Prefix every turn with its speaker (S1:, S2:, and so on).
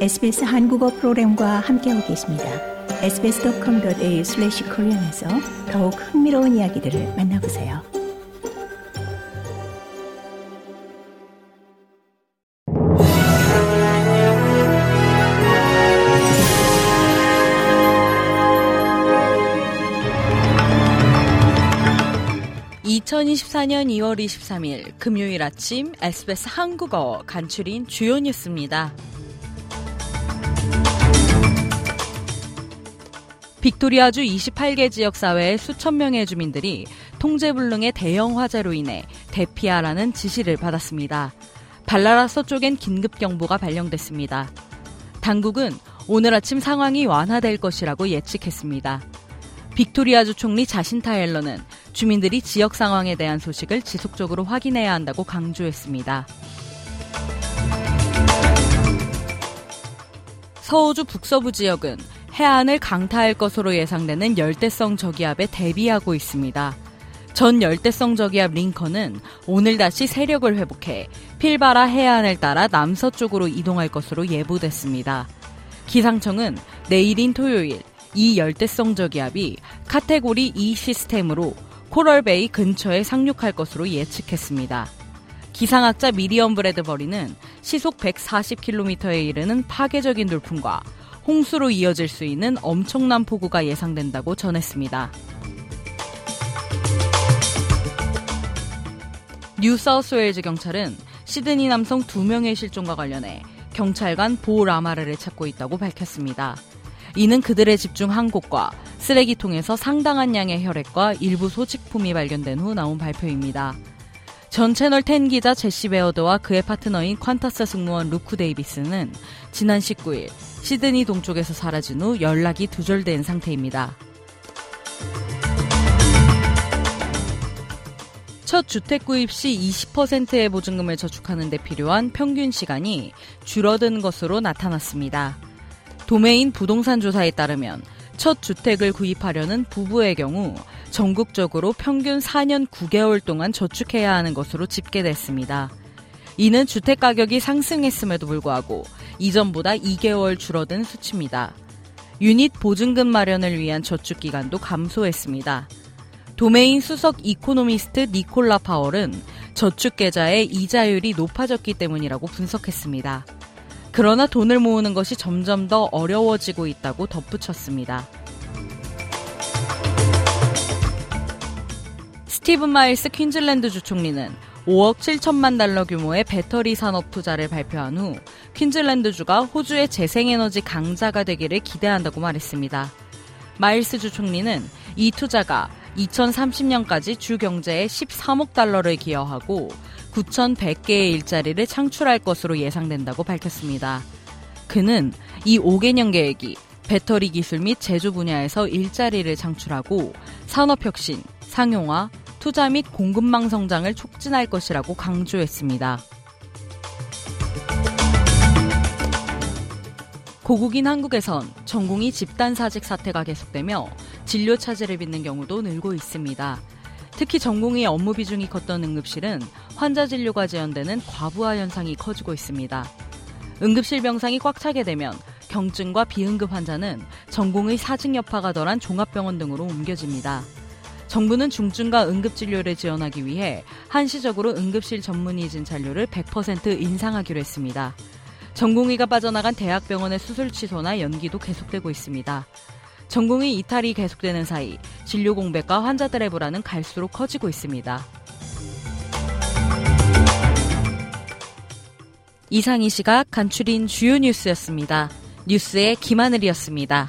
S1: SBS 한국어 프로그램과 함께하고 계십니다. sbs.com.au/korean에서 더욱 흥미로운 이야기들을 만나보세요.
S2: (2024년 2월 23일) 금요일 아침 SBS 한국어 간추린 주요 뉴스입니다. 빅토리아주 28개 지역 사회의 수천 명의 주민들이 통제불능의 대형 화재로 인해 대피하라는 지시를 받았습니다. 발라라 서쪽엔 긴급경보가 발령됐습니다. 당국은 오늘 아침 상황이 완화될 것이라고 예측했습니다. 빅토리아주 총리 자신타 헬러는 주민들이 지역 상황에 대한 소식을 지속적으로 확인해야 한다고 강조했습니다. 서호주 북서부 지역은 해안을 강타할 것으로 예상되는 열대성 저기압에 대비하고 있습니다. 전 열대성 저기압 링컨은 오늘 다시 세력을 회복해 필바라 해안을 따라 남서쪽으로 이동할 것으로 예보됐습니다. 기상청은 내일인 토요일 이 열대성 저기압이 카테고리 2 시스템으로 코럴베이 근처에 상륙할 것으로 예측했습니다. 기상학자 미리엄 브래드버리는 시속 140km에 이르는 파괴적인 돌풍과 홍수로 이어질 수 있는 엄청난 폭우가 예상된다고 전했습니다. 뉴사우스웨일즈 경찰은 시드니 남성 2명의 실종과 관련해 경찰관 보 라마르를 찾고 있다고 밝혔습니다. 이는 그들의 집중한 곳과 쓰레기통에서 상당한 양의 혈액과 일부 소지품이 발견된 후 나온 발표입니다. 전 채널 10 기자 제시 베어드와 그의 파트너인 퀀타스 승무원 루크 데이비스는 지난 19일 시드니 동쪽에서 사라진 후 연락이 두절된 상태입니다. 첫 주택 구입 시 20%의 보증금을 저축하는 데 필요한 평균 시간이 줄어든 것으로 나타났습니다. 도메인 부동산 조사에 따르면 첫 주택을 구입하려는 부부의 경우 전국적으로 평균 4년 9개월 동안 저축해야 하는 것으로 집계됐습니다. 이는 주택 가격이 상승했음에도 불구하고 이전보다 2개월 줄어든 수치입니다. 유닛 보증금 마련을 위한 저축 기간도 감소했습니다. 도메인 수석 이코노미스트 니콜라 파월은 저축 계좌의 이자율이 높아졌기 때문이라고 분석했습니다. 그러나 돈을 모으는 것이 점점 더 어려워지고 있다고 덧붙였습니다. 스티븐 마일스 퀸즐랜드 주 총리는 5억 7천만 달러 규모의 배터리 산업 투자를 발표한 후 퀸즐랜드주가 호주의 재생에너지 강자가 되기를 기대한다고 말했습니다. 마일스 주 총리는 이 투자가 2030년까지 주 경제에 13억 달러를 기여하고 9,100개의 일자리를 창출할 것으로 예상된다고 밝혔습니다. 그는 이 5개년 계획이 배터리 기술 및 제조 분야에서 일자리를 창출하고 산업혁신, 상용화, 투자 및 공급망 성장을 촉진할 것이라고 강조했습니다. 고국인 한국에선 전공이 집단 사직 사태가 계속되며 진료 차질을 빚는 경우도 늘고 있습니다. 특히 전공의 업무 비중이 컸던 응급실은 환자 진료가 지연되는 과부하 현상이 커지고 있습니다. 응급실 병상이 꽉 차게 되면 경증과 비응급 환자는 전공의 사직 여파가 덜한 종합병원 등으로 옮겨집니다. 정부는 중증과 응급진료를 지원하기 위해 한시적으로 응급실 전문의 진찰료를 100% 인상하기로 했습니다. 전공의가 빠져나간 대학병원의 수술 취소나 연기도 계속되고 있습니다. 전공의 이탈이 계속되는 사이 진료 공백과 환자들의 불안은 갈수록 커지고 있습니다. 이상 이 시각 간추린 주요 뉴스였습니다. 뉴스의 김하늘이었습니다.